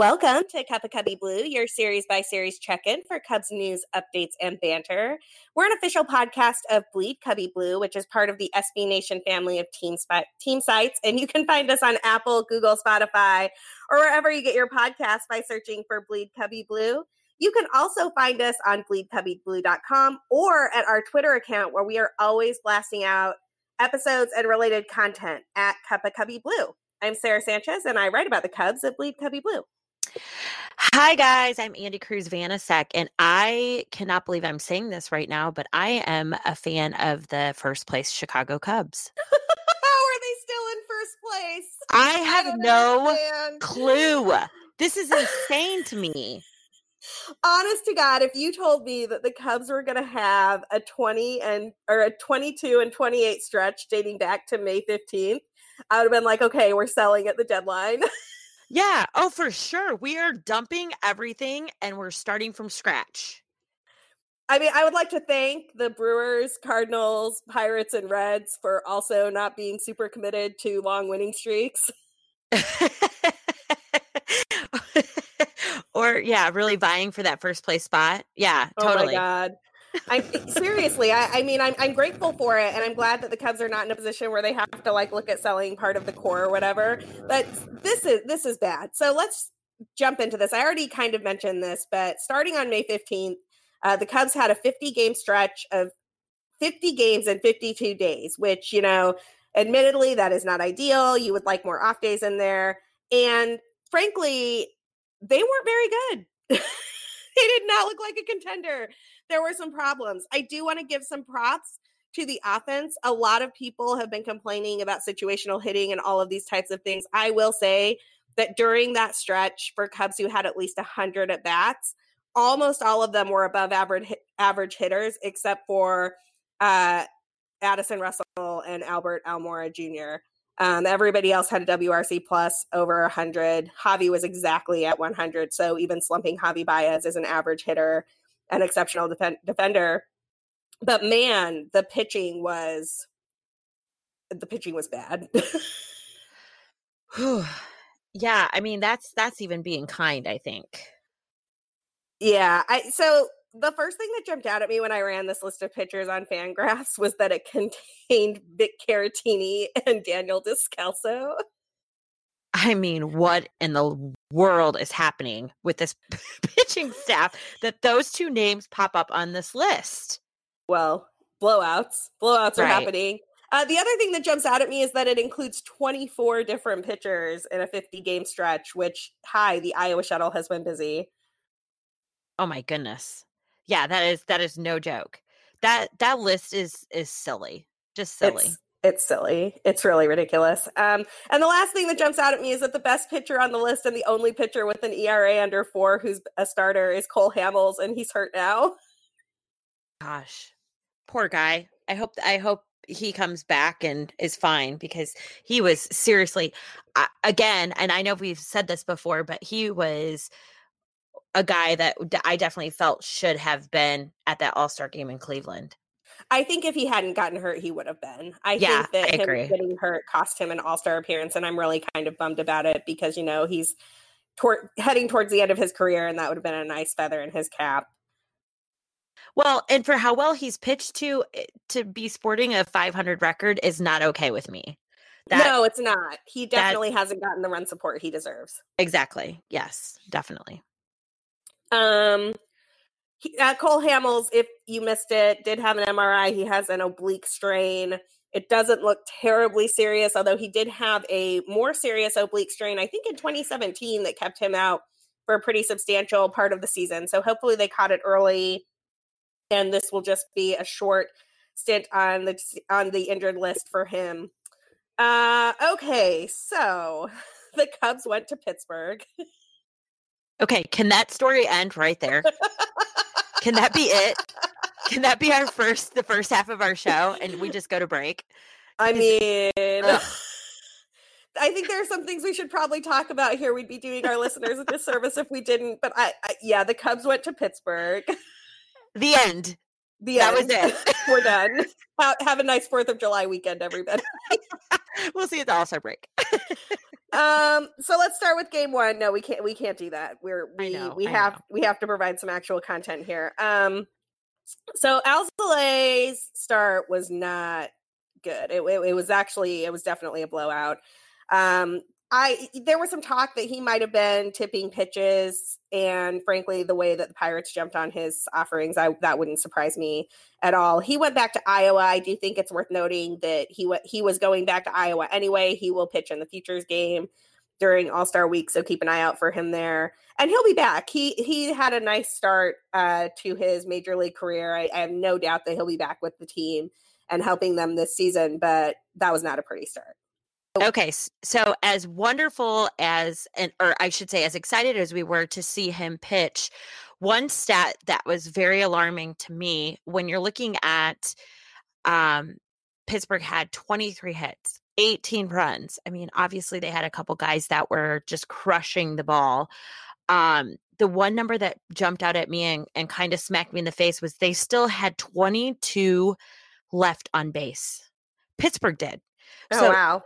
Welcome to Cup of Cubby Blue, your series by series check in for Cubs news, updates, and banter. We're an official podcast of Bleed Cubby Blue, which is part of the SB Nation family of team, team sites. And you can find us on Apple, Google, Spotify, or wherever you get your podcast by searching for Bleed Cubby Blue. You can also find us on bleedcubbyblue.com or at our Twitter account, where we are always blasting out episodes and related content at Cup of Cubby Blue. I'm Sarah Sanchez, and I write about the Cubs at Bleed Cubby Blue. Hi, guys. I'm Andy Cruz Vanasek, and I cannot believe I'm saying this right now, but I am a fan of the first place Chicago Cubs. How are they still in first place? I have I no understand. clue. This is insane to me. Honest to God, if you told me that the Cubs were going to have a 20 and or a 22 and 28 stretch dating back to May 15th, I would have been like, okay, we're selling at the deadline. Yeah. Oh, for sure. We are dumping everything and we're starting from scratch. I mean, I would like to thank the Brewers, Cardinals, Pirates, and Reds for also not being super committed to long winning streaks. or yeah, really vying for that first place spot. Yeah, totally. Oh my god. I seriously, I, I, mean, I'm, I'm grateful for it, and I'm glad that the Cubs are not in a position where they have to like look at selling part of the core or whatever. But this is this is bad. So let's jump into this. I already kind of mentioned this, but starting on May 15th, uh, the Cubs had a 50 game stretch of 50 games in 52 days, which you know, admittedly, that is not ideal. You would like more off days in there, and frankly, they weren't very good. they did not look like a contender there were some problems. I do want to give some props to the offense. A lot of people have been complaining about situational hitting and all of these types of things. I will say that during that stretch for Cubs who had at least 100 at bats, almost all of them were above average average hitters except for uh, Addison Russell and Albert Almora Jr. Um, everybody else had a WRC plus over 100. Javi was exactly at 100. So even slumping Javi Baez as an average hitter an exceptional defender. But man, the pitching was the pitching was bad. yeah, I mean that's that's even being kind, I think. Yeah, I so the first thing that jumped out at me when I ran this list of pitchers on Fangraphs was that it contained Vic Caratini and Daniel Descalso. I mean, what in the world is happening with this pitching staff that those two names pop up on this list? Well, blowouts. Blowouts are right. happening. Uh, the other thing that jumps out at me is that it includes 24 different pitchers in a 50 game stretch, which, hi, the Iowa shuttle has been busy. Oh my goodness. Yeah, that is that is no joke. That that list is is silly. Just silly. It's, it's silly. It's really ridiculous. Um, and the last thing that jumps out at me is that the best pitcher on the list and the only pitcher with an ERA under four who's a starter is Cole Hamels, and he's hurt now. Gosh, poor guy. I hope I hope he comes back and is fine because he was seriously uh, again. And I know we've said this before, but he was a guy that I definitely felt should have been at that All Star game in Cleveland. I think if he hadn't gotten hurt, he would have been. I yeah, think that I him agree. getting hurt cost him an All Star appearance, and I'm really kind of bummed about it because you know he's toward, heading towards the end of his career, and that would have been a nice feather in his cap. Well, and for how well he's pitched to eh, to be sporting a 500 record is not okay with me. That, no, it's not. He definitely that, hasn't gotten the run support he deserves. Exactly. Yes, definitely. Um, he, uh, Cole Hamels, if you missed it, did have an MRI. He has an oblique strain. It doesn't look terribly serious, although he did have a more serious oblique strain, I think in 2017, that kept him out for a pretty substantial part of the season. So hopefully they caught it early, and this will just be a short stint on the on the injured list for him. Uh, okay, so the Cubs went to Pittsburgh. Okay, can that story end right there? Can that be it? Can that be our first, the first half of our show, and we just go to break? I mean, I think there are some things we should probably talk about here. We'd be doing our listeners a disservice if we didn't. But I, I yeah, the Cubs went to Pittsburgh. The end. The that end. was it. We're done. Have, have a nice Fourth of July weekend, everybody. we'll see you at the All Star break. Um, so let's start with game one. No, we can't. We can't do that. We're we know, we I have know. we have to provide some actual content here. Um, so Alzolay's start was not good. It, it, it was actually it was definitely a blowout. Um, I there was some talk that he might have been tipping pitches, and frankly, the way that the Pirates jumped on his offerings, I that wouldn't surprise me at all. He went back to Iowa. I do think it's worth noting that he went he was going back to Iowa anyway. He will pitch in the futures game during All Star Week, so keep an eye out for him there. And he'll be back. He he had a nice start uh, to his major league career. I, I have no doubt that he'll be back with the team and helping them this season. But that was not a pretty start. Okay, so as wonderful as and or I should say as excited as we were to see him pitch, one stat that was very alarming to me when you're looking at um Pittsburgh had 23 hits, 18 runs. I mean, obviously they had a couple guys that were just crushing the ball. Um the one number that jumped out at me and, and kind of smacked me in the face was they still had 22 left on base. Pittsburgh did. Oh So- wow!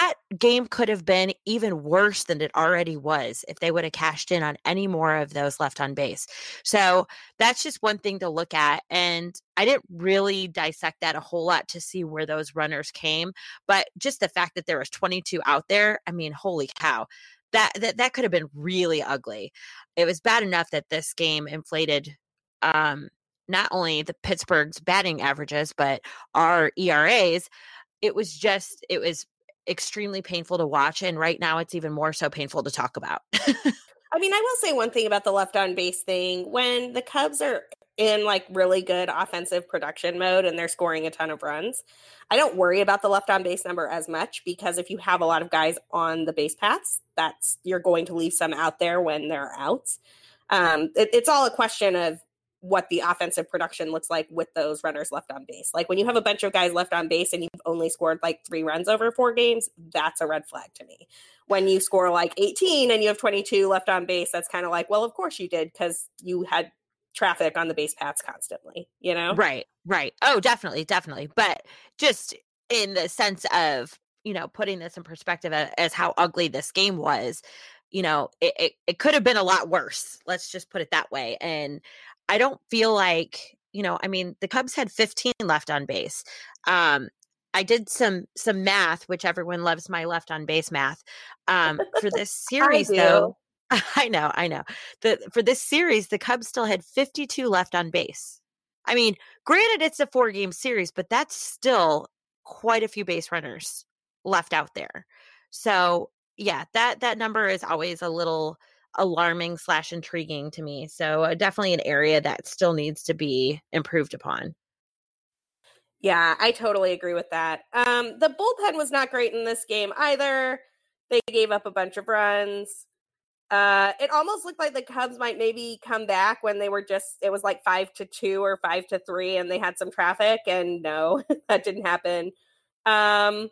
That game could have been even worse than it already was if they would have cashed in on any more of those left on base. So that's just one thing to look at. And I didn't really dissect that a whole lot to see where those runners came, but just the fact that there was 22 out there, I mean, holy cow. That, that that could have been really ugly. It was bad enough that this game inflated um not only the Pittsburgh's batting averages but our ERAs. It was just it was extremely painful to watch and right now it's even more so painful to talk about I mean, I will say one thing about the left on base thing. When the Cubs are in like really good offensive production mode and they're scoring a ton of runs, I don't worry about the left on base number as much because if you have a lot of guys on the base paths, that's you're going to leave some out there when they're out. Um, it, it's all a question of what the offensive production looks like with those runners left on base. Like when you have a bunch of guys left on base and you've only scored like three runs over four games, that's a red flag to me when you score like 18 and you have 22 left on base, that's kind of like, well, of course you did because you had traffic on the base paths constantly, you know? right right oh definitely definitely but just in the sense of you know putting this in perspective as how ugly this game was you know it, it, it could have been a lot worse let's just put it that way and i don't feel like you know i mean the cubs had 15 left on base um i did some some math which everyone loves my left on base math um for this series though I know, I know. The for this series, the Cubs still had 52 left on base. I mean, granted it's a four game series, but that's still quite a few base runners left out there. So yeah, that that number is always a little alarming slash intriguing to me. So uh, definitely an area that still needs to be improved upon. Yeah, I totally agree with that. Um, the bullpen was not great in this game either. They gave up a bunch of runs. Uh, it almost looked like the Cubs might maybe come back when they were just, it was like five to two or five to three and they had some traffic. And no, that didn't happen. Um,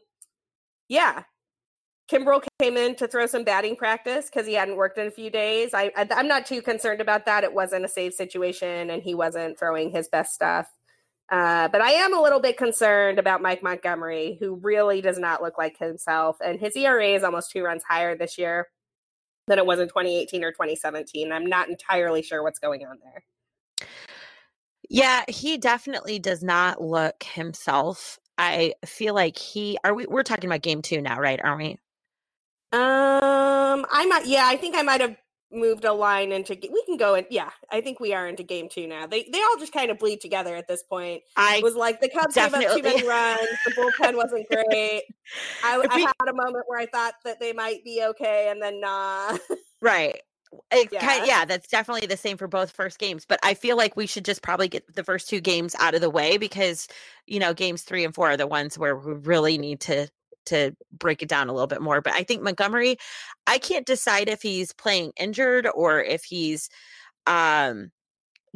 yeah. Kimbrel came in to throw some batting practice because he hadn't worked in a few days. I, I, I'm not too concerned about that. It wasn't a safe situation and he wasn't throwing his best stuff. Uh, but I am a little bit concerned about Mike Montgomery, who really does not look like himself. And his ERA is almost two runs higher this year than it was in 2018 or 2017. I'm not entirely sure what's going on there. Yeah, he definitely does not look himself. I feel like he are we we're talking about game 2 now, right? Aren't we? Um, I might, yeah, I think I might have moved a line into. We can go in. Yeah, I think we are into game two now. They they all just kind of bleed together at this point. I It was like the Cubs gave up too many runs. The bullpen wasn't great. I, I had a moment where I thought that they might be okay, and then nah. Right. It Yeah. yeah. yeah, that's definitely the same for both first games. But I feel like we should just probably get the first two games out of the way because, you know, games three and four are the ones where we really need to to break it down a little bit more. But I think Montgomery, I can't decide if he's playing injured or if he's um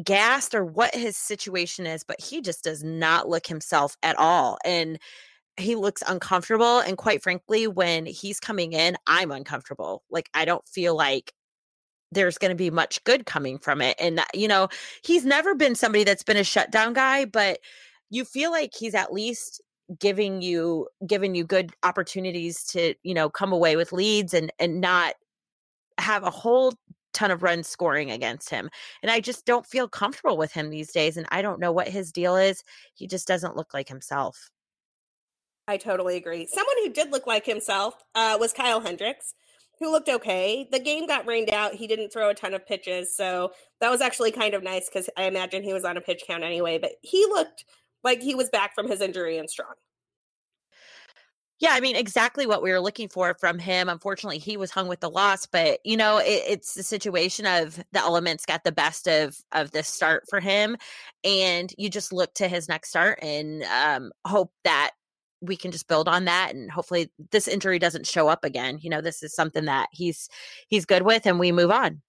gassed or what his situation is, but he just does not look himself at all. And he looks uncomfortable. And quite frankly, when he's coming in, I'm uncomfortable. Like I don't feel like there's going to be much good coming from it. And, you know, he's never been somebody that's been a shutdown guy, but you feel like he's at least giving you giving you good opportunities to you know come away with leads and and not have a whole ton of runs scoring against him and i just don't feel comfortable with him these days and i don't know what his deal is he just doesn't look like himself i totally agree someone who did look like himself uh, was kyle hendricks who looked okay. The game got rained out. He didn't throw a ton of pitches. So that was actually kind of nice because I imagine he was on a pitch count anyway. But he looked like he was back from his injury and strong. Yeah, I mean, exactly what we were looking for from him. Unfortunately, he was hung with the loss, but you know, it, it's the situation of the elements got the best of of this start for him, and you just look to his next start and um, hope that we can just build on that and hopefully this injury doesn't show up again you know this is something that he's he's good with and we move on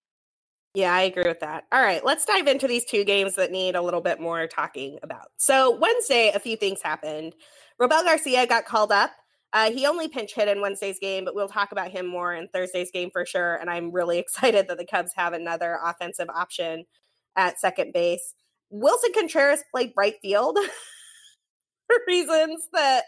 yeah i agree with that. All right let's dive into these two games that need a little bit more talking about. So wednesday a few things happened. Robel garcia got called up. Uh, he only pinch hit in wednesday's game but we'll talk about him more in thursday's game for sure and i'm really excited that the cubs have another offensive option at second base. Willson contreras played right field for reasons that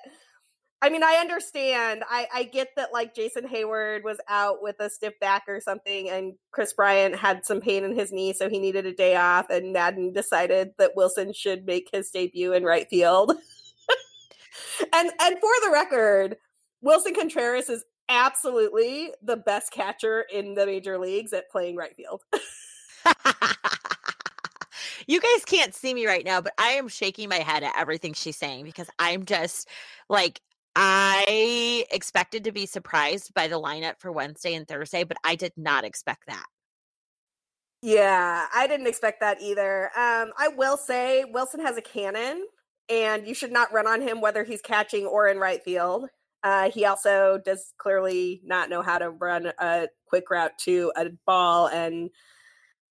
I mean, I understand. I, I get that like Jason Heyward was out with a stiff back or something, and Kris Bryant had some pain in his knee, so he needed a day off, and Maddon decided that Willson should make his debut in right field. and and for the record, Willson Contreras is absolutely the best catcher in the major leagues at playing right field. you guys can't see me right now, but I am shaking my head at everything she's saying because I'm just like, I expected to be surprised by the lineup for Wednesday and Thursday, but I did not expect that. Yeah, I didn't expect that either. Um, I will say Willson has a cannon, and you should not run on him whether he's catching or in right field. Uh, he also does clearly not know how to run a quick route to a ball and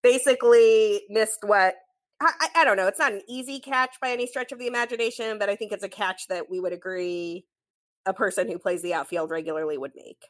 basically missed what I, I, don't know. It's not an easy catch by any stretch of the imagination, but I think it's a catch that we would agree a person who plays the outfield regularly would make.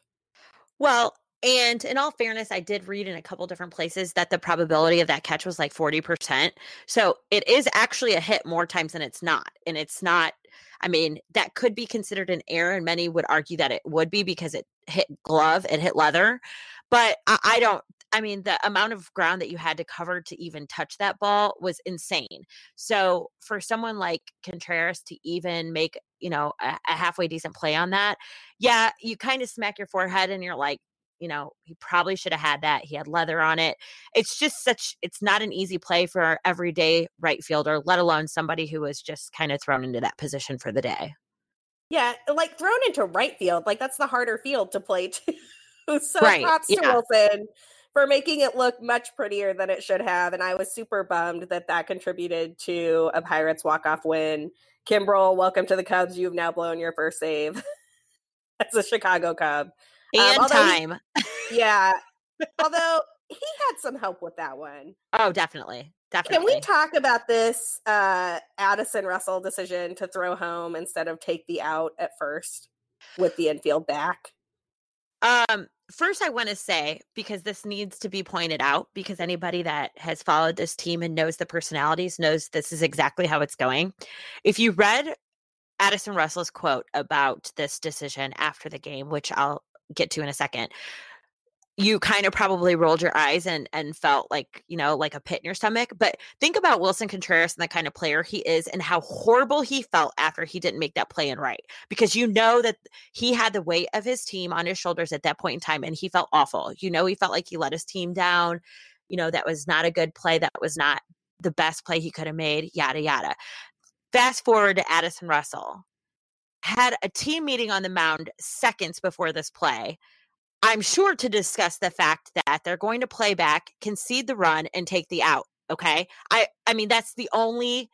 Well, and in all fairness, I did read in a couple different places that the probability of that catch was like 40%. So it is actually a hit more times than it's not. And it's not, I mean, that could be considered an error. And many would argue that it would be because it hit glove, it hit leather. But I, I don't I mean, the amount of ground that you had to cover to even touch that ball was insane. So for someone like Contreras to even make, you know, a, a halfway decent play on that, yeah, you kind of smack your forehead and you're like, you know, he probably should have had that. He had leather on it. It's just such, it's not an easy play for our everyday right fielder, let alone somebody who was just kind of thrown into that position for the day. Yeah, like thrown into right field, like that's the harder field to play too. so right. props yeah. to Willson for making it look much prettier than it should have. And I was super bummed that that contributed to a Pirates walk off win. Kimbrel, welcome to the Cubs. You've now blown your first save as a Chicago Cub. Um, and um, time. He, yeah. although he had some help with that one. Oh, definitely. Definitely. Can we talk about this uh, Addison Russell decision to throw home instead of take the out at first with the infield back? Um, first I want to say because this needs to be pointed out because anybody that has followed this team and knows the personalities knows this is exactly how it's going. If you read Addison Russell's quote about this decision after the game, which I'll get to in a second, you kind of probably rolled your eyes and and felt like you know like a pit in your stomach but think about willson contreras and the kind of player he is and how horrible he felt after he didn't make that play in right because you know that he had the weight of his team on his shoulders at that point in time and he felt awful you know he felt like he let his team down you know that was not a good play that was not the best play he could have made yada yada. Fast forward to addison russell. Had a team meeting on the mound seconds before this play I'm sure to discuss the fact that they're going to play back, concede the run, and take the out. Okay. I I mean that's the only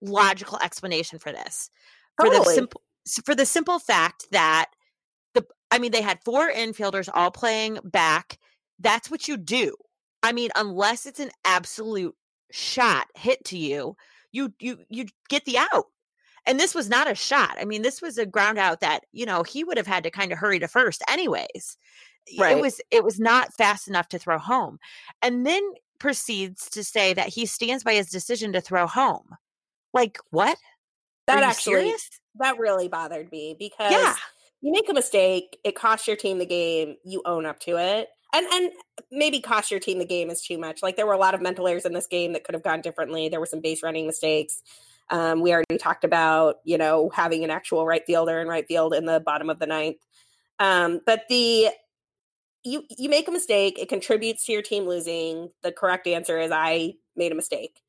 logical explanation for this. For the simple for the simple fact that the I mean they had four infielders all playing back. That's what you do. I mean, unless it's an absolute shot hit to you, you you you get the out. And this was not a shot. I mean, this was a ground out that, you know, he would have had to kind of hurry to first anyways. Right. It was it was not fast enough to throw home. And then proceeds to say that he stands by his decision to throw home. Like what? That actually serious? that really bothered me because Yeah. you make a mistake, it costs your team the game, you own up to it. And and maybe cost your team the game is too much. Like there were a lot of mental errors in this game that could have gone differently. There were some base running mistakes. Um, we already talked about, you know, having an actual right fielder in right field in the bottom of the ninth. Um, but the you you make a mistake, it contributes to your team losing. The correct answer is I made a mistake.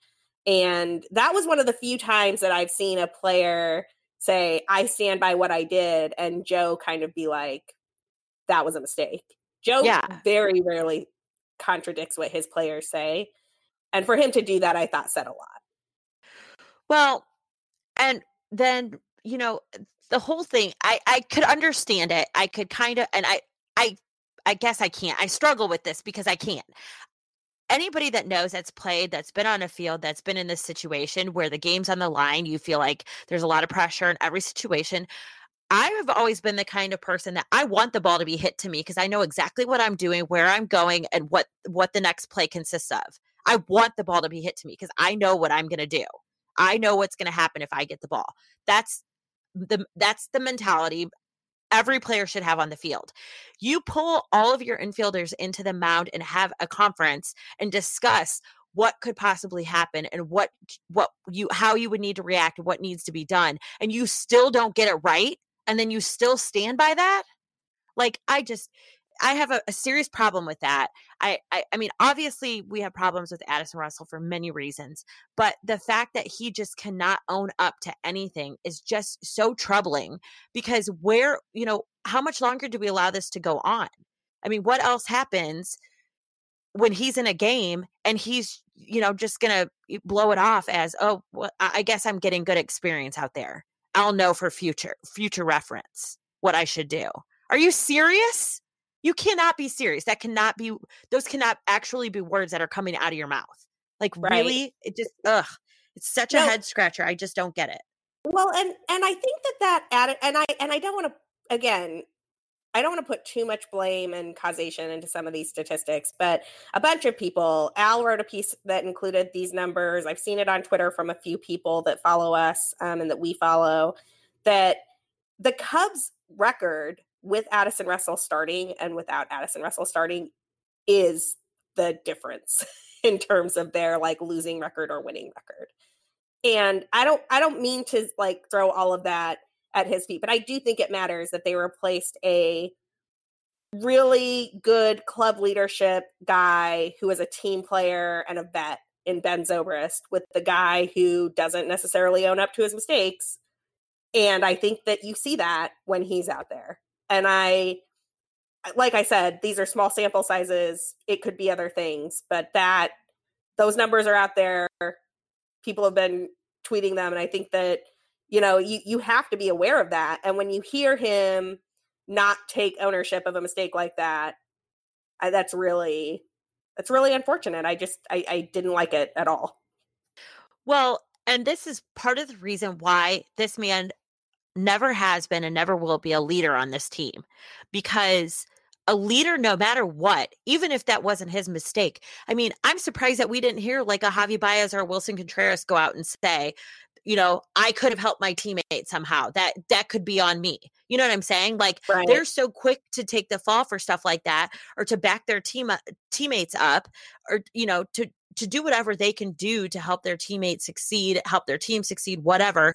And that was one of the few times that I've seen a player say, I stand by what I did, and Joe kind of be like, that was a mistake. Joe Yeah. very rarely contradicts what his players say. And for him to do that, I thought said a lot. Well, and then, you know, the whole thing, I I could understand it. I could kind of and I I I guess I can't. I struggle with this because I can't. Anybody that knows that's played, that's been on a field, that's been in this situation where the game's on the line, you feel like there's a lot of pressure in every situation. I have always been the kind of person that I want the ball to be hit to me because I know exactly what I'm doing, where I'm going, and what what the next play consists of. I want the ball to be hit to me because I know what I'm going to do. I know what's going to happen if I get the ball. That's the that's the mentality every player should have on the field. You pull all of your infielders into the mound and have a conference and discuss what could possibly happen and what what you how you would need to react what needs to be done and you still don't get it right and then you still stand by that like i just i have a, a serious problem with that. I, I i mean obviously we have problems with addison russell for many reasons but the fact that he just cannot own up to anything is just so troubling because where you know how much longer do we allow this to go on? I mean what else happens when he's in a game and he's you know just gonna blow it off as oh well, i I guess i'm getting good experience out there. I'll know for future future reference what i should do. Are you serious you cannot be serious that cannot be those cannot actually be words that are coming out of your mouth like Right. really it just ugh it's such a head scratcher i just don't get it Well, and and I think that that added, and I and I don't want to again, I don't want to put too much blame and causation into some of these statistics, but a bunch of people. Al wrote a piece that included these numbers. I've seen it on Twitter from a few people that follow us um, and that we follow. That the Cubs' record with Addison Russell starting and without Addison Russell starting is the difference in terms of their like losing record or winning record. And i don't i don't mean to like throw all of that at his feet but i do think it matters that they replaced a really good club leadership guy who is a team player and a vet in ben zobrist with the guy who doesn't necessarily own up to his mistakes. And i think that you see that when he's out there and i like i said these are small sample sizes it could be other things but that those numbers are out there people have been tweeting them and i think that you know you, you have to be aware of that and when you hear him not take ownership of a mistake like that I, that's really that's really unfortunate i just I, I didn't like it at all. Well, and this is part of the reason why this man never has been and never will be a leader on this team because a leader, no matter what, even if that wasn't his mistake. I mean, I'm surprised that we didn't hear like a Javi Baez or Willson Contreras go out and say, you know, I could have helped my teammate somehow. That that could be on me. You know what I'm saying? Like right they're so quick to take the fall for stuff like that or to back their team teammates up or you know to to do whatever they can do to help their teammates succeed help their team succeed whatever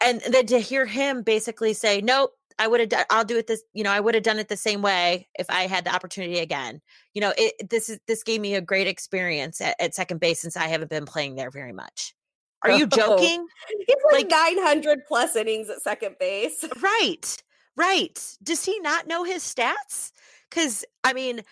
and then to hear him basically say nope i would have done i'll do it this you know i would have done it the same way if i had the opportunity again you know it this is this gave me a great experience at, at second base since i haven't been playing there very much are you Oh. joking he's like, like- 900 plus innings at second base Right. Right. Does he not know his stats? Cuz I mean,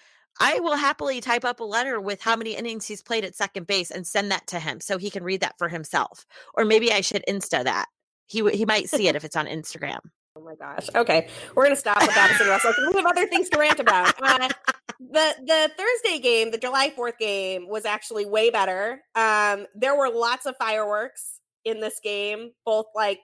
I will happily type up a letter with how many innings he's played at second base and send that to him so he can read that for himself. Or maybe I should insta that. He w- he might see it if it's on Instagram. Oh my gosh. Okay. We're going to stop with Addison Russell because we have other things to rant about. Uh, the the Thursday game, the July 4th game, was actually way better. Um, there were lots of fireworks in this game, both like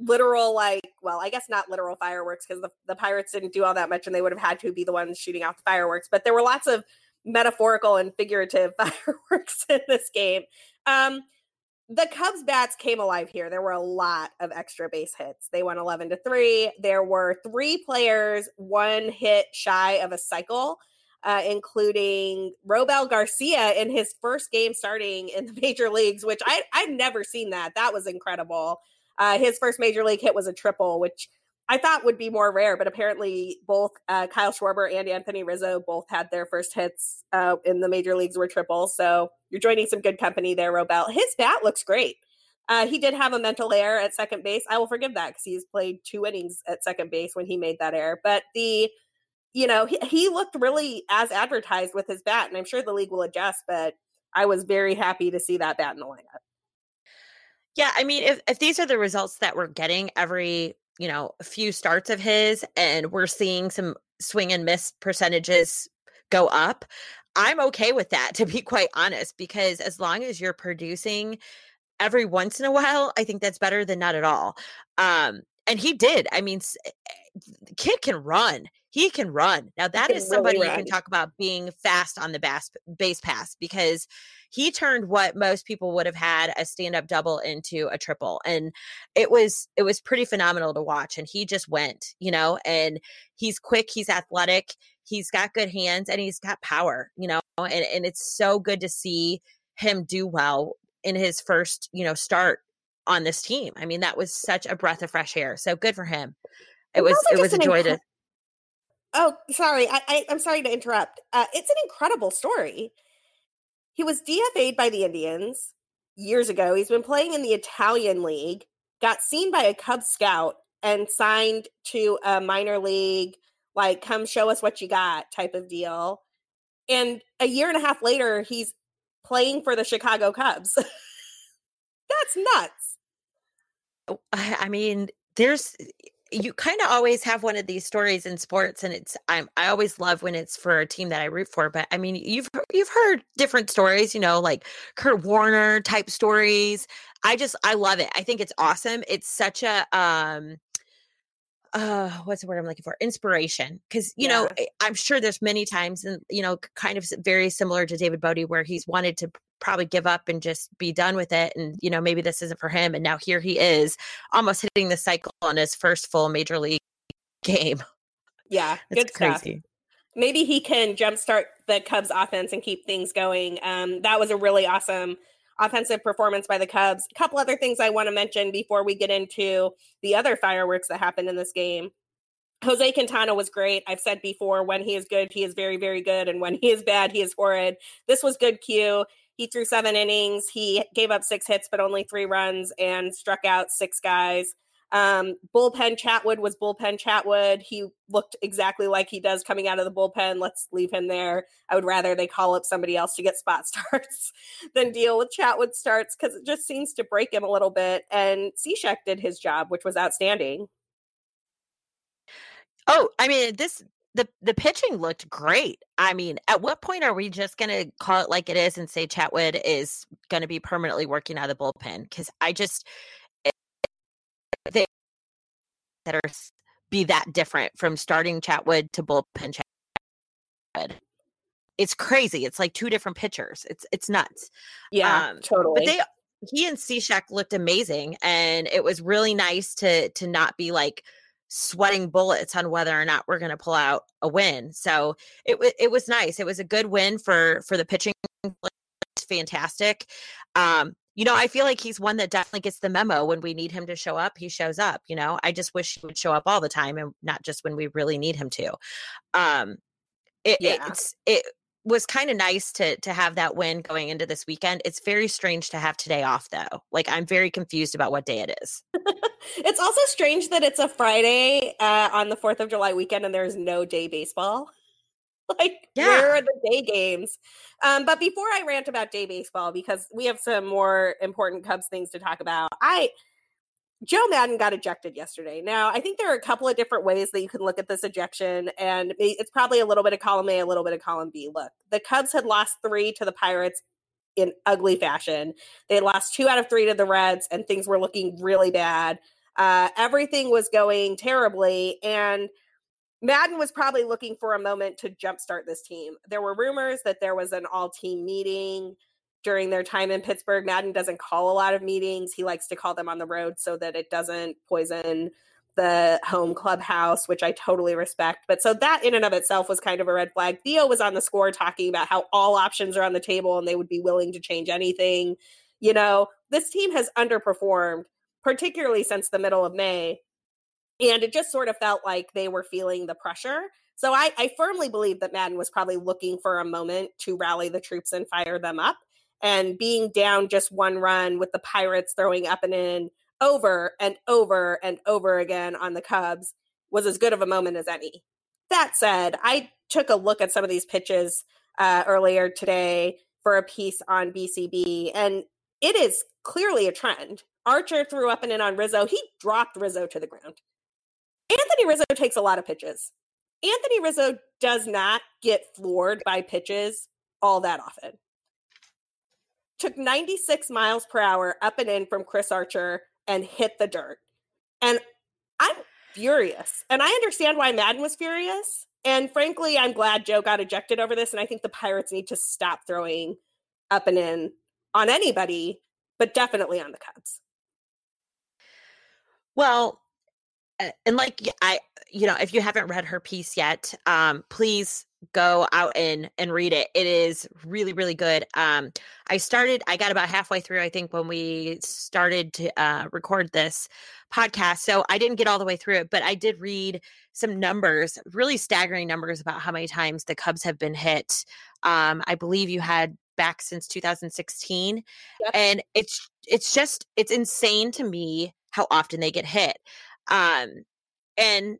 literal, like, well, I guess not literal fireworks because the, the Pirates didn't do all that much and they would have had to be the ones shooting out the fireworks, but there were lots of metaphorical and figurative fireworks in this game. Um, the Cubs bats came alive here. There were a lot of extra base hits. They won 11 to 3. There were three players one hit shy of a cycle, uh, including Robel Garcia in his first game starting in the major leagues, which I, I've never seen that. That was incredible. Uh, his first major league hit was a triple, which I thought would be more rare, but apparently both uh, Kyle Schwarber and Anthony Rizzo both had their first hits uh, in the major leagues were triples. So you're joining some good company there, Robel. His bat looks great. Uh, he did have a mental error at second base. I will forgive that because he's played two innings at second base when he made that error. But the, you know, he, he looked really as advertised with his bat, and I'm sure the league will adjust. But I was very happy to see that bat in the lineup. Yeah, I mean, if if these are the results that we're getting every you know, few starts of his and we're seeing some swing and miss percentages go up, I'm okay with that, to be quite honest, because as long as you're producing every once in a while, I think that's better than not at all. Um, and he did. I mean, eh, kid can run. He can run. Now that is somebody really you can talk about being fast on the base base pass because he turned what most people would have had a stand up double into a triple and it was it was pretty phenomenal to watch and he just went, you know, and he's quick, he's athletic, he's got good hands and he's got power, you know, and and it's so good to see him do well in his first, you know, start on this team. I mean, that was such a breath of fresh air. So good for him. It was it was a joy to Oh, sorry. I, I am sorry to interrupt. Uh, it's an incredible story. He was DFA'd by the Indians years ago. He's been playing in the Italian league. Got seen by a Cub scout and signed to a minor league, like "come show us what you got" type of deal. And a year and a half later, he's playing for the Chicago Cubs. That's nuts. Oh, I mean, there's you kind of always have one of these stories in sports and it's I'm I always love when it's for a team that I root for but I mean you've you've heard different stories you know like Kurt Warner type stories I just I love it I think it's awesome it's such a um uh what's the word i'm looking for inspiration because you yeah. know i'm sure there's many times and you know kind of very similar to david bote where he's wanted to probably give up and just be done with it and you know maybe this isn't for him and now here he is almost hitting the cycle on his first full major league game yeah it's good crazy stuff. maybe he can jumpstart the cubs offense and keep things going um that was a really awesome offensive performance by the cubs a couple other things i want to mention before we get into the other fireworks that happened in this game Jose Quintana was great. I've said before, when he is good, he is very, very good. And when he is bad, he is horrid. This was good cue. He threw seven innings. He gave up six hits, but only three runs and struck out six guys. Um, bullpen Chatwood was bullpen Chatwood. He looked exactly like he does coming out of the bullpen. Let's leave him there. I would rather they call up somebody else to get spot starts than deal with Chatwood starts because it just seems to break him a little bit. And Cishek did his job, which was outstanding. Oh, I mean, this the the pitching looked great. I mean, at what point are we just going to call it like it is and say Chatwood is going to be permanently working out of the bullpen? Because I just they that are be that different from starting Chatwood to bullpen Chatwood. It's crazy. It's like two different pitchers. It's it's nuts. Yeah, um, totally. But they he and Cishek looked amazing, and it was really nice to to not be like sweating bullets on whether or not we're going to pull out a win. So it it was nice. It was a good win for for the pitching. It's fantastic. Um, you know, I feel like he's one that definitely gets the memo when we need him to show up. He shows up. You know, I just wish he would show up all the time and not just when we really need him to. Um, it, yeah. it's it was kind of nice to to have that win going into this weekend. It's very strange to have today off though. Like I'm very confused about what day it is. it's also strange that it's a Friday uh, on the 4th of July weekend and there's no day baseball. like yeah. where are the day games? Um, but before I rant about day baseball because we have some more important Cubs things to talk about. I Joe maddon got ejected yesterday. Now, I think there are a couple of different ways that you can look at this ejection, and it's probably a little bit of column A, a little bit of column B. Look, the Cubs had lost three to the Pirates in ugly fashion. They lost two out of three to the Reds, and things were looking really bad. Uh, everything was going terribly, and Maddon was probably looking for a moment to jumpstart this team. There were rumors that there was an all team meeting during their time in Pittsburgh. Maddon doesn't call a lot of meetings. He likes to call them on the road so that it doesn't poison the home clubhouse, which I totally respect. But so that in and of itself was kind of a red flag. Theo was on the score talking about how all options are on the table and they would be willing to change anything. You know, this team has underperformed, particularly since the middle of May. And it just sort of felt like they were feeling the pressure. So I, I firmly believe that Maddon was probably looking for a moment to rally the troops and fire them up. And being down just one run with the Pirates throwing up and in over and over and over again on the Cubs was as good of a moment as any. That said, I took a look at some of these pitches uh, earlier today for a piece on BCB, and it is clearly a trend. Archer threw up and in on Rizzo. He dropped Rizzo to the ground. Anthony Rizzo takes a lot of pitches. Anthony Rizzo does not get floored by pitches all that often. Took 96 miles per hour up and in from Chris Archer and hit the dirt. And I'm furious. And I understand why Maddon was furious. And frankly, I'm glad Joe got ejected over this. And I think the Pirates need to stop throwing up and in on anybody, but definitely on the Cubs. Well, and like I, you know, if you haven't read her piece yet, um, please go out and and read it. It is really really good. Um, I started. I got about halfway through. I think when we started to uh, record this podcast, so I didn't get all the way through it, but I did read some numbers, really staggering numbers about how many times the Cubs have been hit. Um, I believe you had back since 2016, yep. and it's it's just it's insane to me how often they get hit. Um, and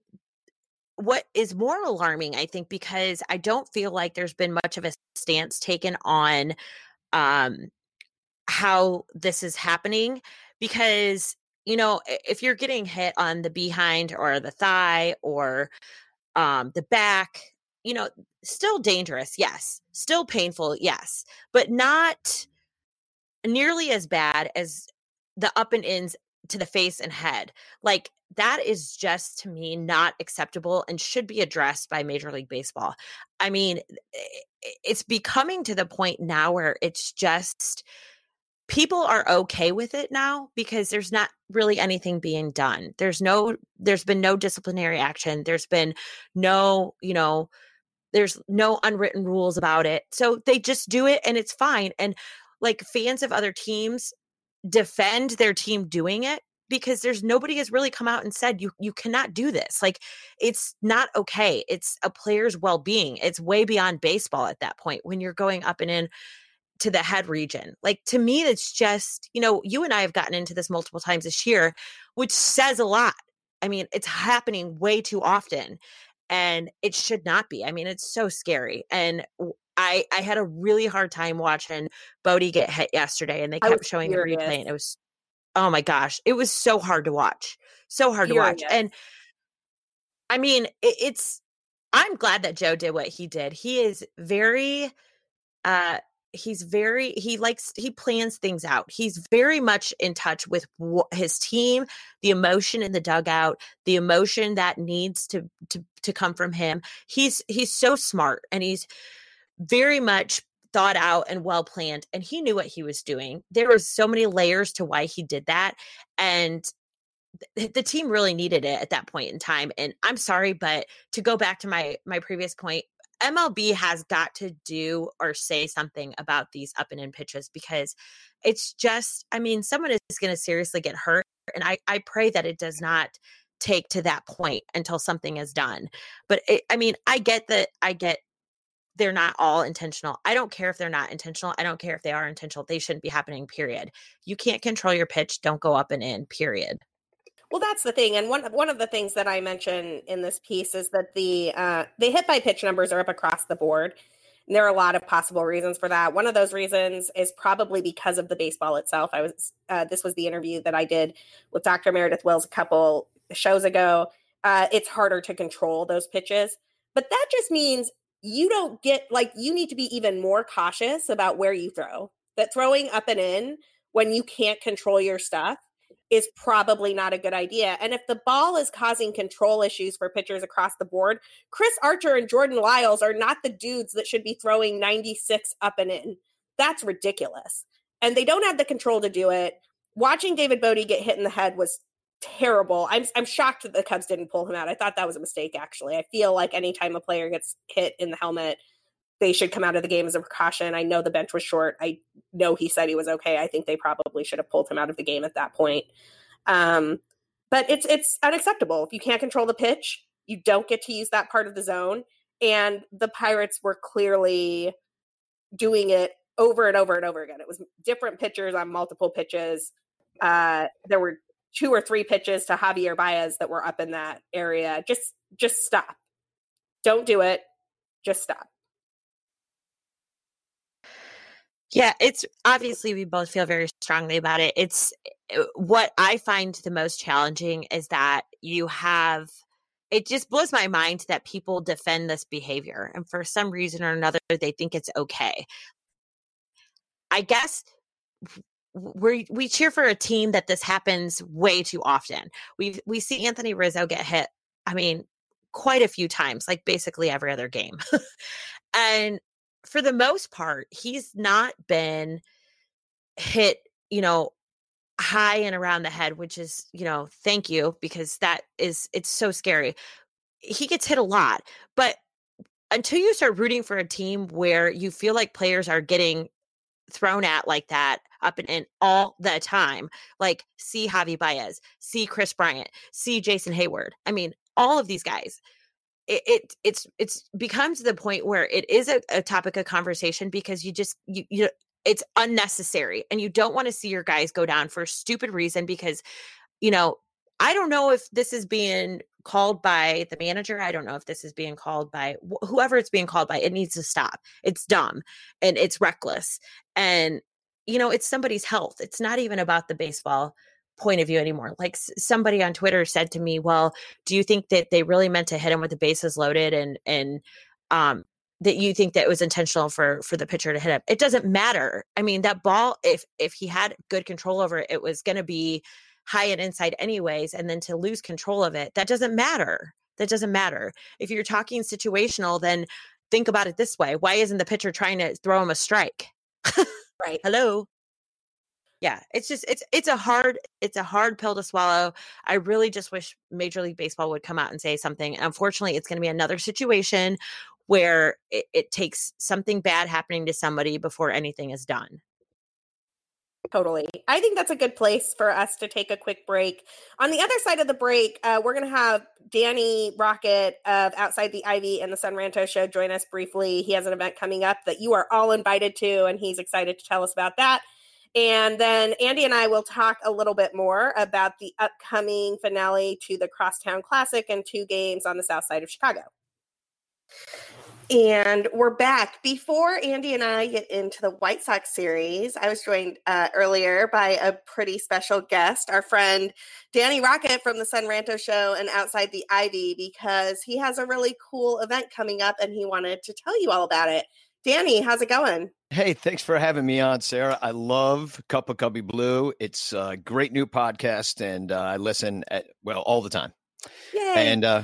what is more alarming, I think, because I don't feel like there's been much of a stance taken on um, how this is happening. Because, you know, if you're getting hit on the behind or the thigh or um, the back, you know, still dangerous, yes. Still painful, yes. But not nearly as bad as the up and ins to the face and head. Like that is just to me not acceptable and should be addressed by Major League Baseball. I mean, eh, eh, it's becoming to the point now where it's just people are okay with it now because there's not really anything being done. There's no there's been no disciplinary action. There's been no, you know, there's no unwritten rules about it. So they just do it and it's fine. And like fans of other teams defend their team doing it because there's nobody has really come out and said you you cannot do this. Like it's not okay. It's a player's well-being. It's way beyond baseball at that point when you're going up and in to the head region. Like to me it's just you know you and i have gotten into this multiple times this year which says a lot. I mean it's happening way too often and it should not be. I mean it's so scary and I I had a really hard time watching Bote get hit yesterday, and they kept showing furious. the replay, and it was oh my gosh, it was so hard to watch, so hard furious. to watch, and I mean it, it's. I'm glad that Joe did what he did. He is very uh he's very he likes he plans things out he's very much in touch with his team the emotion in the dugout the emotion that needs to to to come from him he's he's so smart and he's very much thought out and well planned and he knew what he was doing. There was so many layers to why he did that and the team really needed it at that point in time and i'm sorry but to go back to my my previous point mlb has got to do or say something about these up and in pitches because it's just i mean someone is going to seriously get hurt and i i pray that it does not take to that point until something is done. But it, i mean i get that i get they're not all intentional. I don't care if they're not intentional. I don't care if they are intentional. They shouldn't be happening, period. You can't control your pitch. Don't go up and in, period. Well, that's the thing, and one one of the things that I mentioned in this piece is that the uh, the hit by pitch numbers are up across the board. And there are a lot of possible reasons for that. One of those reasons is probably because of the baseball itself. I was uh, this was the interview that I did with Dr. Meredith Wills a couple shows ago. Uh, it's harder to control those pitches, but that just means you don't get like you need to be even more cautious about where you throw. That throwing up and in when you can't control your stuff is probably not a good idea. And if the ball is causing control issues for pitchers across the board, Chris Archer and Jordan Lyles are not the dudes that should be throwing 96 up and in. That's ridiculous. And they don't have the control to do it. Watching David Bote get hit in the head was terrible. I'm I'm shocked that the Cubs didn't pull him out. I thought that was a mistake actually. I feel like anytime a player gets hit in the helmet, they should come out of the game as a precaution. I know the bench was short. I know he said he was okay. I think they probably should have pulled him out of the game at that point. Um, but it's it's unacceptable. If you can't control the pitch, you don't get to use that part of the zone. And the Pirates were clearly doing it over and over and over again. It was different pitchers on multiple pitches. Uh, there were two or three pitches to Javier Baez that were up in that area. Just just stop. Don't do it. Just stop. Yeah, it's obviously we both feel very strongly about it. It's uh, what I find the most challenging is that you have it just blows my mind that people defend this behavior and for some reason or another they think it's okay. I guess we we cheer for a team that this happens way too often. We we see Anthony Rizzo get hit. I mean, quite a few times, like basically every other game. and for the most part, he's not been hit, you know, high and around the head, which is, you know, thank you because that is it's so scary. He gets hit a lot, but until you start rooting for a team where you feel like players are getting thrown at like that up and in all the time, like see Javi Baez, see Kris Bryant, see Jason Heyward. I mean, all of these guys it, it it's it's becomes the point where it is a, a topic of conversation because you just you you it's unnecessary and you don't want to see your guys go down for a stupid reason because you know i don't know if this is being called by the manager i don't know if this is being called by wh- whoever it's being called by it needs to stop it's dumb and it's reckless and you know it's somebody's health it's not even about the baseball point of view anymore. Like somebody on Twitter said to me, "Well, do you think that they really meant to hit him with the bases loaded and and um that you think that it was intentional for for the pitcher to hit him?" It doesn't matter. I mean, that ball if if he had good control over it, it was going to be high and inside anyways and then to lose control of it, that doesn't matter. That doesn't matter. If you're talking situational, then think about it this way. Why isn't the pitcher trying to throw him a strike? right. Hello? Yeah it's just it's it's a hard it's a hard pill to swallow. I really just wish major league baseball would come out and say something unfortunately it's going to be another situation where it, it, takes something bad happening to somebody before anything is done totally. I think that's a good place for us to take a quick break. On the other side of the break uh, we're going to have danny rockett of outside the ivy and the Son Ranto show join us briefly. He has an event coming up that you are all invited to and he's excited to tell us about that. And then Andy and I will talk a little bit more about the upcoming finale to the Crosstown Classic and two games on the south side of Chicago. And we're back. Before Andy and I get into the White Sox series, I was joined uh, earlier by a pretty special guest, our friend Danny Rockett from the Sun Ranto Show and Outside the Ivy, because he has a really cool event coming up and he wanted to tell you all about it. Danny, how's it going? Hey, thanks for having me on, Sarah. I love Cup of Cubby Blue. It's a great new podcast, and uh, I listen at well all the time. Yay. And uh,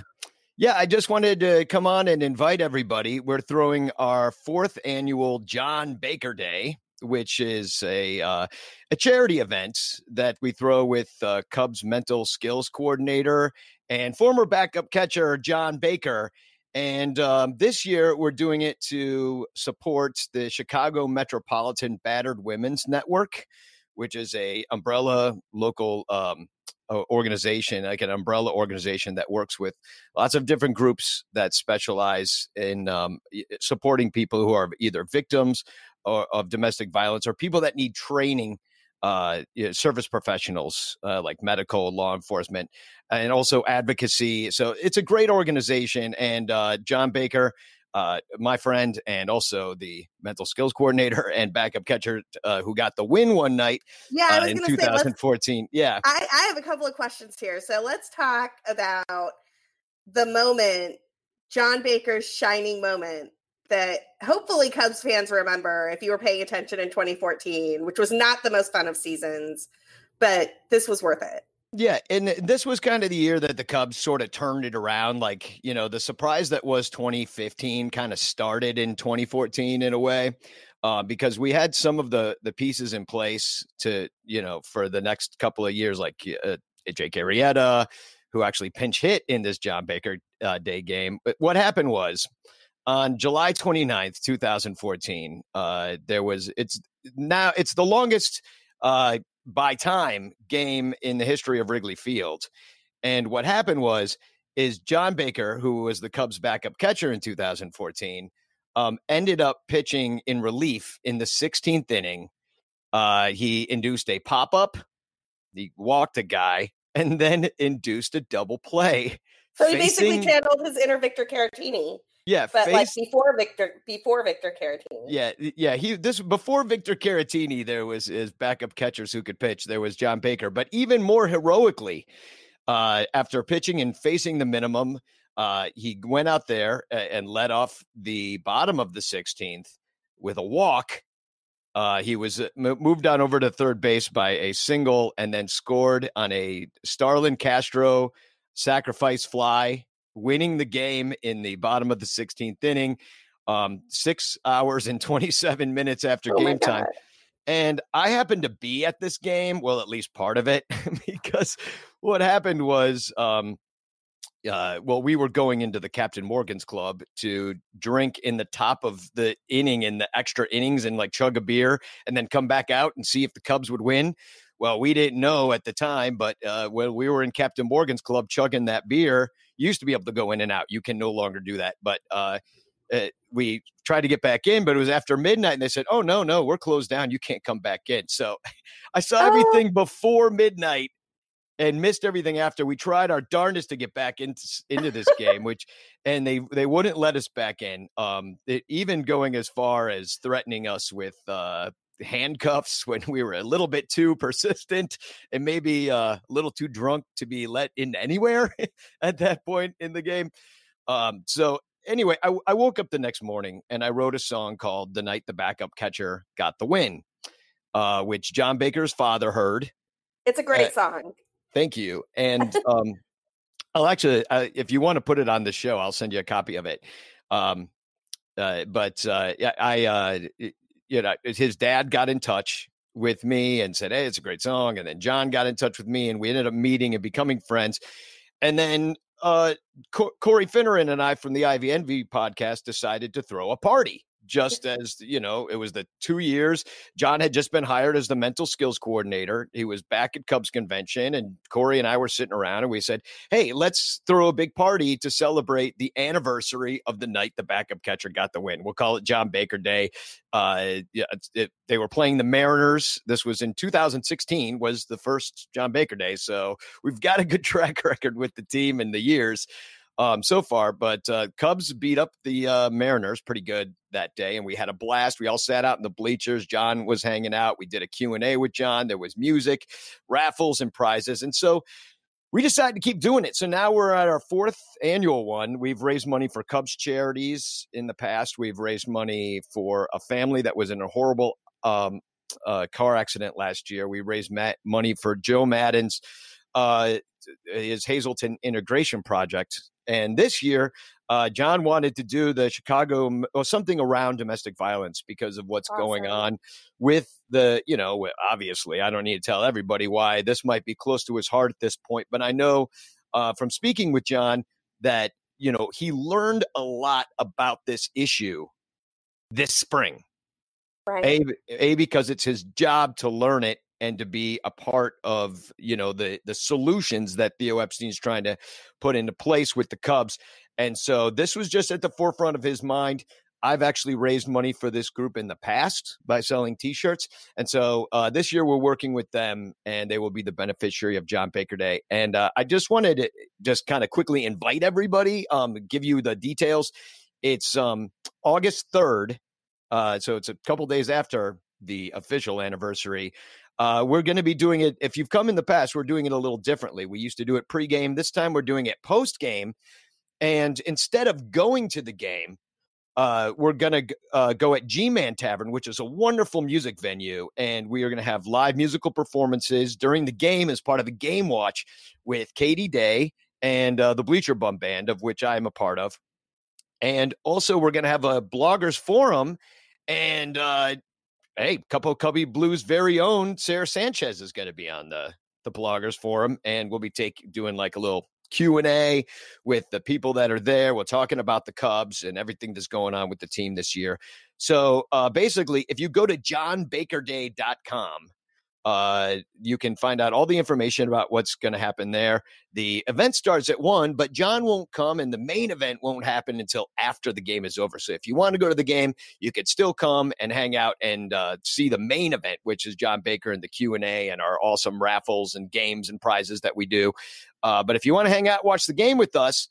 yeah, I just wanted to come on and invite everybody. We're throwing our fourth annual John Baker Day, which is a uh, a charity event that we throw with uh, Cubs mental skills coordinator and former backup catcher John Baker and um, this year, we're doing it to support the Chicago Metropolitan Battered Women's Network, which is a umbrella local um, organization, like an umbrella organization that works with lots of different groups that specialize in um, supporting people who are either victims or, of domestic violence or people that need training uh, you know, service professionals uh, like medical, law enforcement, and also advocacy. So it's a great organization. And uh, John Baker, uh, my friend, and also the mental skills coordinator and backup catcher uh, who got the win one night yeah, uh, in 2014. Say, yeah. I, I have a couple of questions here. So let's talk about the moment, John Baker's shining moment that hopefully Cubs fans remember if you were paying attention in 2014, which was not the most fun of seasons, but this was worth it. Yeah, and this was kind of the year that the Cubs sort of turned it around. Like, you know, the surprise that was 2015 kind of started in 2014 in a way. uh, because we had some of the the pieces in place to you know for the next couple of years, like uh, Jake Arrieta, who actually pinch hit in this John Baker uh, Day game. But what happened was on July 29th, 2014, uh, there was it's now it's the longest uh, by time game in the history of Wrigley Field. And what happened was is John Baker, who was the Cubs backup catcher in 2014, um, ended up pitching in relief in the 16th inning. Uh, he induced a pop up, he walked a guy, and then induced a double play. So he facing, basically channeled his inner Victor Caratini. Yeah, but face, like before Victor, before Victor Caratini. Yeah, yeah. He this before Victor Caratini, there was his backup catchers who could pitch. There was John Baker, but even more heroically, uh, after pitching and facing the minimum, uh, he went out there and led off the bottom of the 16th with a walk. Uh, he was uh, moved on over to third base by a single and then scored on a Starlin Castro sacrifice fly, winning the game in the bottom of the 16th inning, um, six hours and 27 minutes after oh game time. And I happened to be at this game, well, at least part of it, because what happened was um, uh, well, we were going into the Captain Morgan's Club to drink in the top of the inning in the extra innings and like chug a beer and then come back out and see if the Cubs would win. Well, we didn't know at the time, but uh, when we were in Captain Morgan's Club chugging that beer, you used to be able to go in and out. You can no longer do that. But uh, uh, we tried to get back in, but it was after midnight, and they said, "Oh no, no, we're closed down. You can't come back in." So I saw oh. everything before midnight and missed everything after. We tried our darndest to get back into into this game, which and they they wouldn't let us back in. Um, it, even going as far as threatening us with uh, handcuffs when we were a little bit too persistent and maybe uh, a little too drunk to be let in anywhere at that point in the game. Um, so anyway, I, I woke up the next morning and I wrote a song called "The Night the Backup Catcher Got the Win," uh, which John Baker's father heard. It's a great uh, song. Thank you. And um, I'll actually, uh, if you want to put it on the show, I'll send you a copy of it. Um, uh, but uh, I, uh, you know, his dad got in touch with me and said, "Hey, it's a great song." And then John got in touch with me, and we ended up meeting and becoming friends. And then uh, Corey Finneran and I from the Ivy Envy podcast decided to throw a party just as you know it was the two years john had just been hired as the mental skills coordinator he was back at cubs convention and corey and i were sitting around and we said hey let's throw a big party to celebrate the anniversary of the night the backup catcher got the win. We'll call it john baker day uh, yeah, it, they were playing the mariners this was in 2016 was the first john baker day so we've got a good track record with the team in the years um, so far. But uh, Cubs beat up the uh, Mariners pretty good that day, and we had a blast. We all sat out in the bleachers. John was hanging out. We did a Q and A with John. There was music, raffles, and prizes, and so. We decided to keep doing it. So now we're at our fourth annual one. We've raised money for Cubs charities in the past. We've raised money for a family that was in a horrible um, uh, car accident last year. We raised money for Joe Maddon's uh, his Hazleton integration project and this year, uh, John wanted to do the Chicago or something around domestic violence because of what's awesome. going on with the, you know, obviously, I don't need to tell everybody why this might be close to his heart at this point, but I know uh, from speaking with John that, you know, he learned a lot about this issue this spring. Right. A, a because it's his job to learn it and to be a part of you know the the solutions that Theo Epstein's trying to put into place with the Cubs. And so this was just at the forefront of his mind. I've actually raised money for this group in the past by selling T-shirts, and so uh, this year we're working with them, and they will be the beneficiary of John Baker Day. And uh, I just wanted to just kind of quickly invite everybody, um, give you the details. It's um, August third, uh, so it's a couple days after the official anniversary. Uh, we're going to be doing it. If you've come in the past, we're doing it a little differently. We used to do it pregame. This time we're doing it postgame. And instead of going to the game, uh, we're going to uh, go at G Man Tavern, which is a wonderful music venue. And we are going to have live musical performances during the game as part of a game watch with Katie Day and uh, the Bleacher Bum Band, of which I am a part of. And also, we're going to have a bloggers forum And uh, hey, couple Cubby Blues very own Sarah Sanchez is going to be on the the bloggers forum, and we'll be take doing like a little Q and A with the people that are there. We're talking about the Cubs and everything that's going on with the team this year. So uh, basically, if you go to johnbakerday.com, uh, you can find out all the information about what's going to happen there. The event starts at one, but John won't come, and the main event won't happen until after the game is over. So if you want to go to the game, you could still come and hang out and uh, see the main event, which is John Baker and the Q and A and our awesome raffles and games and prizes that we do. Uh, but if you want to hang out, watch the game with us,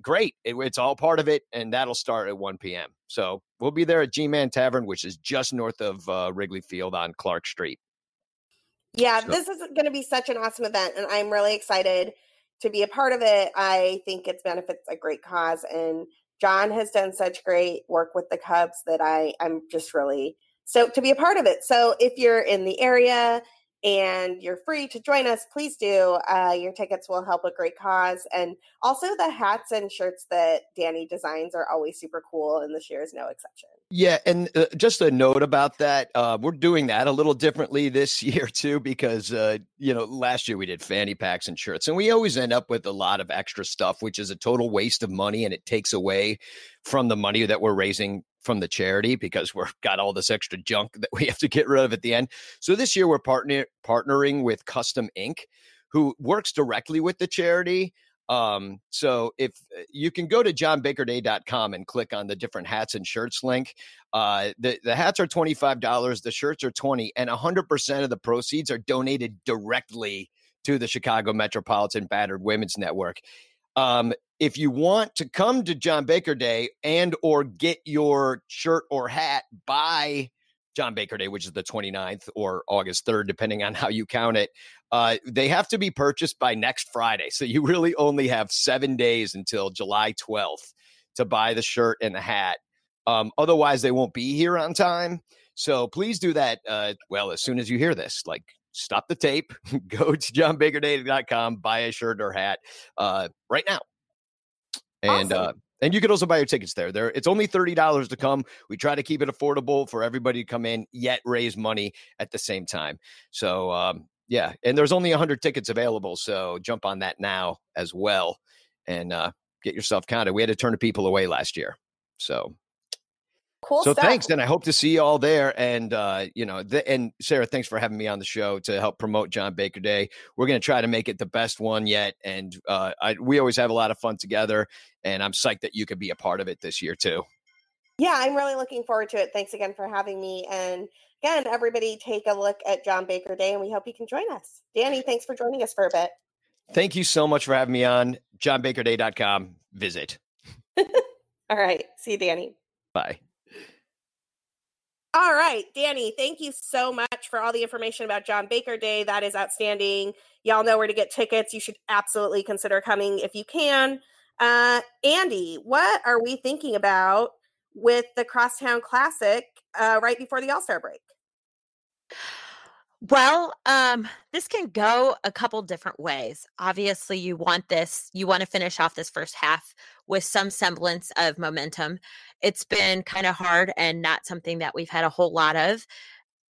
great. It, it's all part of it, and that'll start at 1 p.m. So we'll be there at G Man Tavern, which is just north of uh, Wrigley Field on Clark Street. Yeah, so. this is going to be such an awesome event, and I'm really excited to be a part of it. I think it benefits a great cause, and John has done such great work with the Cubs that I I'm just really stoked to be a part of it. So if you're in the area and you're free to join us, please do. Uh, your tickets will help a great cause. And also, the hats and shirts that Danny designs are always super cool, and this year is no exception. Yeah. And uh, just a note about that uh, we're doing that a little differently this year, too, because, uh, you know, last year we did fanny packs and shirts, and we always end up with a lot of extra stuff, which is a total waste of money and it takes away from the money that we're raising from the charity because we've got all this extra junk that we have to get rid of at the end. So this year we're partner partnering with Custom Ink, who works directly with the charity. Um, so if uh, you can go to johnbakerday.com and click on the different hats and shirts link, uh, the, the hats are $25, the shirts are 20 and 100% of the proceeds are donated directly to the Chicago Metropolitan Battered Women's Network. Um, if you want to come to John Baker Day and or get your shirt or hat by John Baker Day, which is the 29th or August 3rd, depending on how you count it, uh, they have to be purchased by next Friday. So you really only have seven days until July 12th to buy the shirt and the hat. Um, otherwise, they won't be here on time. So please do that. Uh, well, as soon as you hear this, like stop the tape, go to johnbakerday.com, buy a shirt or hat uh, right now and awesome. And you can also buy your tickets there. There, it's only thirty dollars to come. We try to keep it affordable for everybody to come in, yet raise money at the same time. So, um, yeah, and there's only hundred tickets available, so jump on that now as well, and uh, get yourself counted. We had to turn people away last year, so Cool. So stuff. thanks, and I hope to see you all there. And uh, you know, and Sarah, thanks for having me on the show to help promote John Baker Day. We're going to try to make it the best one yet, and uh, I, we always have a lot of fun together. And I'm psyched that you could be a part of it this year too. Yeah, I'm really looking forward to it. Thanks again for having me. And again, everybody, take a look at John Baker Day, and we hope you can join us. Danny, thanks for joining us for a bit. Thank you so much for having me on. JohnBakerDay.com. Visit. all right. See you, Danny. Bye. All right, Danny, thank you so much for all the information about John Baker Day. That is outstanding. Y'all know where to get tickets. You should absolutely consider coming if you can. Uh, Andy, what are we thinking about with the Crosstown Classic uh, right before the All Star break? Well, um, this can go a couple different ways. Obviously, you want this, you want to finish off this first half with some semblance of momentum. It's been kind of hard and not something that we've had a whole lot of.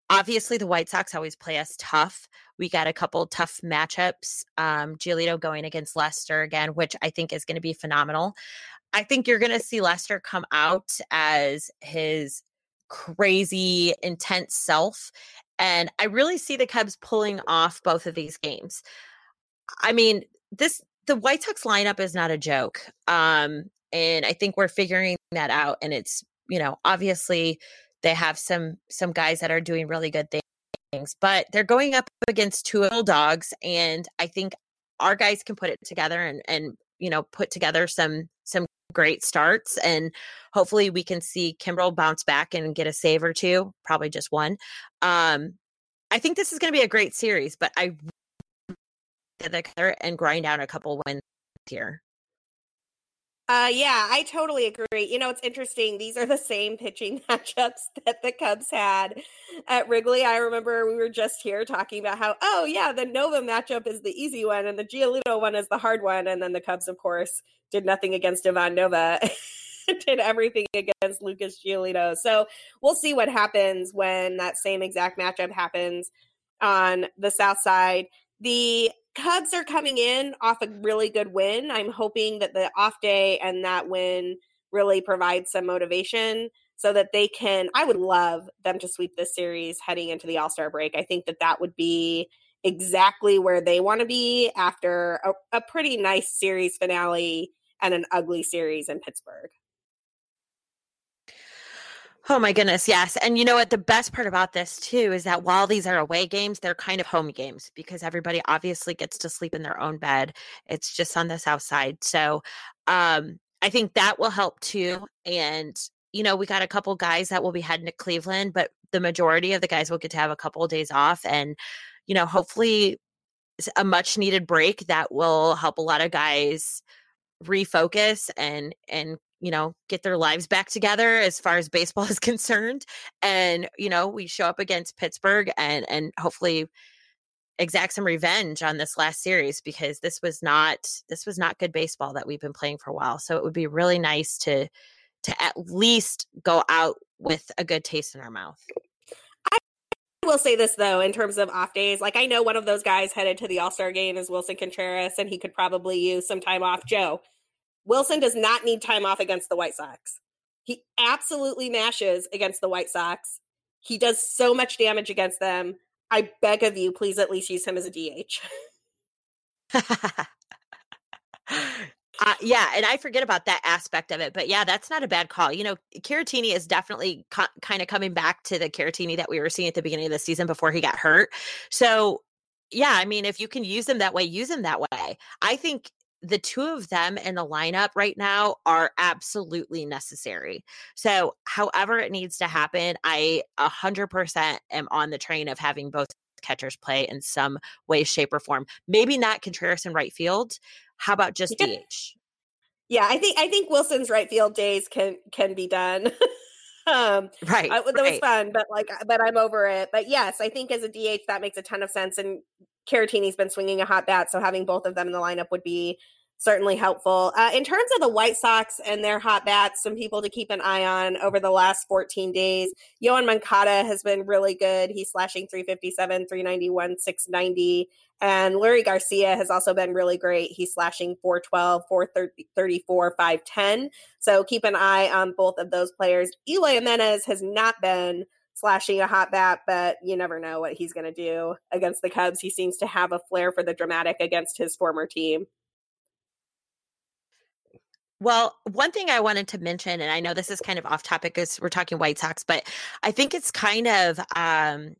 Obviously, the White Sox always play us tough. We got a couple tough matchups. Um, Giolito going against Lester again, which I think is going to be phenomenal. I think you're going to see Lester come out as his crazy, intense self and I really see the Cubs pulling off both of these games. I mean, this the White Sox lineup is not a joke. Um, and I think we're figuring that out. And it's, you know, obviously they have some some guys that are doing really good things, but they're going up against two little dogs. And I think our guys can put it together and and you know put together some some great starts and hopefully we can see Kimbrel bounce back and get a save or two, probably just one. Um, I think this is going to be a great series, but I and grind out a couple wins here. Uh, yeah, I totally agree. You know, it's interesting. These are the same pitching matchups that the Cubs had at Wrigley. I remember we were just here talking about how, oh, yeah, the Nova matchup is the easy one and the Giolito one is the hard one. And then the Cubs, of course, did nothing against Ivan Nova did everything against Lucas Giolito. So we'll see what happens when that same exact matchup happens on the South Side. The Cubs are coming in off a really good win. I'm hoping that the off day and that win really provides some motivation so that they can. I would love them to sweep this series heading into the All Star break. I think that that would be exactly where they want to be after a, a pretty nice series finale and an ugly series in Pittsburgh. Oh my goodness, yes. And you know what? The best part about this too is that while these are away games, they're kind of home games because everybody obviously gets to sleep in their own bed. It's just on the south side. So um I think that will help too. And you know, we got a couple guys that will be heading to Cleveland, but the majority of the guys will get to have a couple of days off and you know, hopefully a much needed break that will help a lot of guys refocus and and you know get their lives back together as far as baseball is concerned and you know we show up against pittsburgh and and hopefully exact some revenge on this last series because this was not this was not good baseball that we've been playing for a while so it would be really nice to to at least go out with a good taste in our mouth I will say this though, in terms of off days, like I know one of those guys headed to the All Star game is Willson Contreras, and he could probably use some time off. Joe, Willson does not need time off against the White Sox. He absolutely mashes against the White Sox. He does so much damage against them. I beg of you, please at least use him as a DH. Uh, yeah, and I forget about that aspect of it, but yeah, that's not a bad call. You know, Caratini is definitely co- kind of coming back to the Caratini that we were seeing at the beginning of the season before he got hurt. So, yeah, I mean, if you can use him that way, use him that way. I think the two of them in the lineup right now are absolutely necessary. So, however it needs to happen, I 100% am on the train of having both catchers play in some way, shape, or form. Maybe not Contreras in right field. How about just Yeah. DH? Yeah, I think I think Willson's right field days can can be done. um, Right. I, that was fun, but like, but I'm over it. But yes, I think as a DH that makes a ton of sense. And Caratini's been swinging a hot bat, so having both of them in the lineup would be certainly helpful. Uh, in terms of the White Sox and their hot bats, some people to keep an eye on over the last 14 days. Yoan Moncada has been really good. He's slashing 357, 391, 690. And Leury Garcia has also been really great. He's slashing 412, 434, 510. So keep an eye on both of those players. Eloy Jimenez has not been slashing a hot bat, but you never know what he's going to do against the Cubs. He seems to have a flair for the dramatic against his former team. Well, one thing I wanted to mention, and I know this is kind of off topic as we're talking White Sox, but I think it's kind of um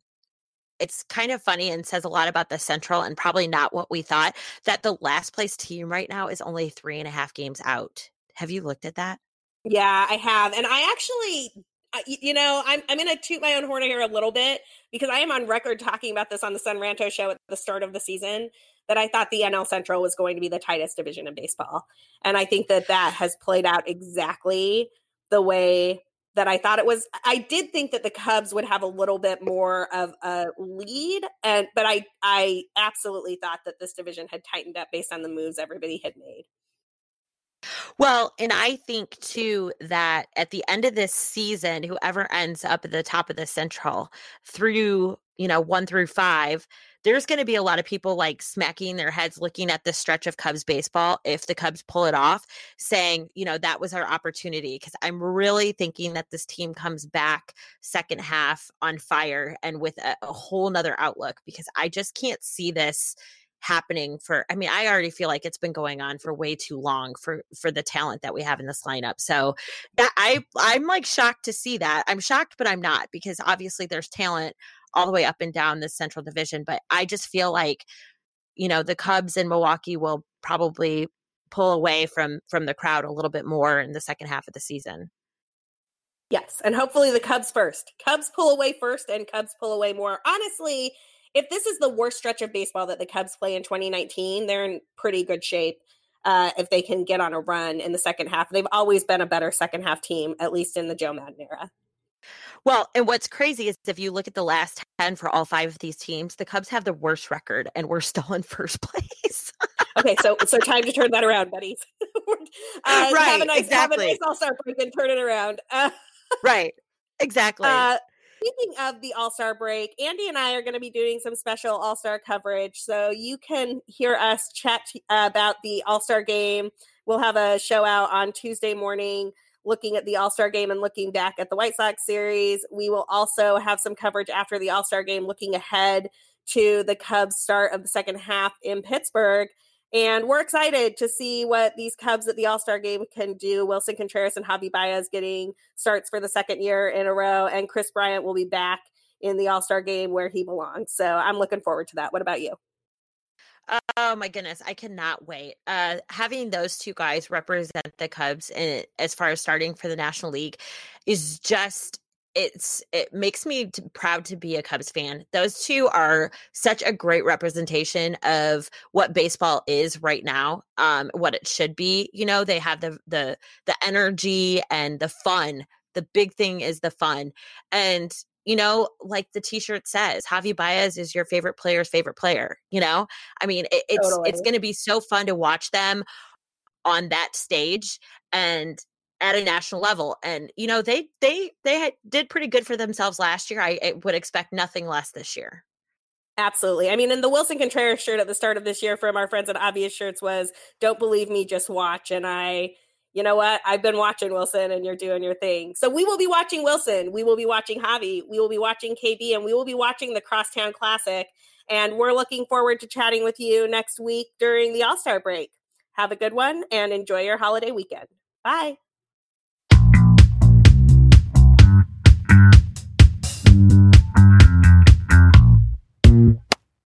it's kind of funny and says a lot about the central and probably not what we thought that the last place team right now is only three and a half games out. Have you looked at that? Yeah, I have. And I actually, you know, I'm, I'm to toot my own horn here a little bit because I am on record talking about this on the Sun Ranto show at the start of the season that I thought the NL Central was going to be the tightest division in baseball. And I think that that has played out exactly the way that I thought it was. I did think that the Cubs would have a little bit more of a lead and but I I absolutely thought that this division had tightened up based on the moves everybody had made. Well, and I think too that at the end of this season, whoever ends up at the top of the central through, you know, one through five, there's going to be a lot of people like smacking their heads looking at this stretch of Cubs baseball if the Cubs pull it off, saying, you know, that was our opportunity. Because I'm really thinking that this team comes back second half on fire and with a, a whole nother outlook because I just can't see this happening for i mean i already feel like it's been going on for way too long for for the talent that we have in this lineup so that i i'm like shocked to see that i'm shocked but i'm not because obviously there's talent all the way up and down the central division but i just feel like you know the cubs and milwaukee will probably pull away from from the crowd a little bit more in the second half of the season Yes, and hopefully the Cubs first. Cubs pull away first and Cubs pull away more. Honestly, if this is the worst stretch of baseball that the Cubs play in 2019, they're in pretty good shape uh, if they can get on a run in the second half. They've always been a better second half team, at least in the Joe Maddon era. Well, and what's crazy is if you look at the last 10 for all five of these teams, the Cubs have the worst record and we're still in first place. Okay, so so time to turn that around, buddies. uh, right, have a nice, exactly. Have a nice All Star break and turn it around. Uh, right, exactly. Uh, speaking of the All Star break, Andy and I are going to be doing some special All Star coverage, so you can hear us chat about the All Star game. We'll have a show out on Tuesday morning looking at the All Star game and looking back at the White Sox series. We will also have some coverage after the All Star game looking ahead to the Cubs start of the second half in Pittsburgh. And we're excited to see what these Cubs at the All Star game can do. Willson Contreras and Javi Baez getting starts for the second year in a row, and Kris Bryant will be back in the All Star game where he belongs. So I'm looking forward to that. What about you? Oh my goodness, I cannot wait. Uh, having those two guys represent the Cubs in, as far as starting for the National League is just it's it makes me t- proud to be a Cubs fan. Those two are such a great representation of what baseball is right now, um, what it should be. You know, they have the the the energy and the fun. The big thing is the fun, and you know, like the T-shirt says, Javi Baez is your favorite player's favorite player. You know, I mean, it, it's totally. it's going to be so fun to watch them on that stage and at a national level and you know they they they did pretty good for themselves last year I, I, would expect nothing less this year. Absolutely i mean and the willson contreras shirt at the start of this year from our friends at obvious shirts was don't believe me just watch and i you know what? I've been watching willson and you're doing your thing. So we will be watching willson we will be watching javi we will be watching kb and we will be watching the crosstown classic and we're looking forward to chatting with you next week during the all-star break. Have a good one and enjoy your holiday weekend. Bye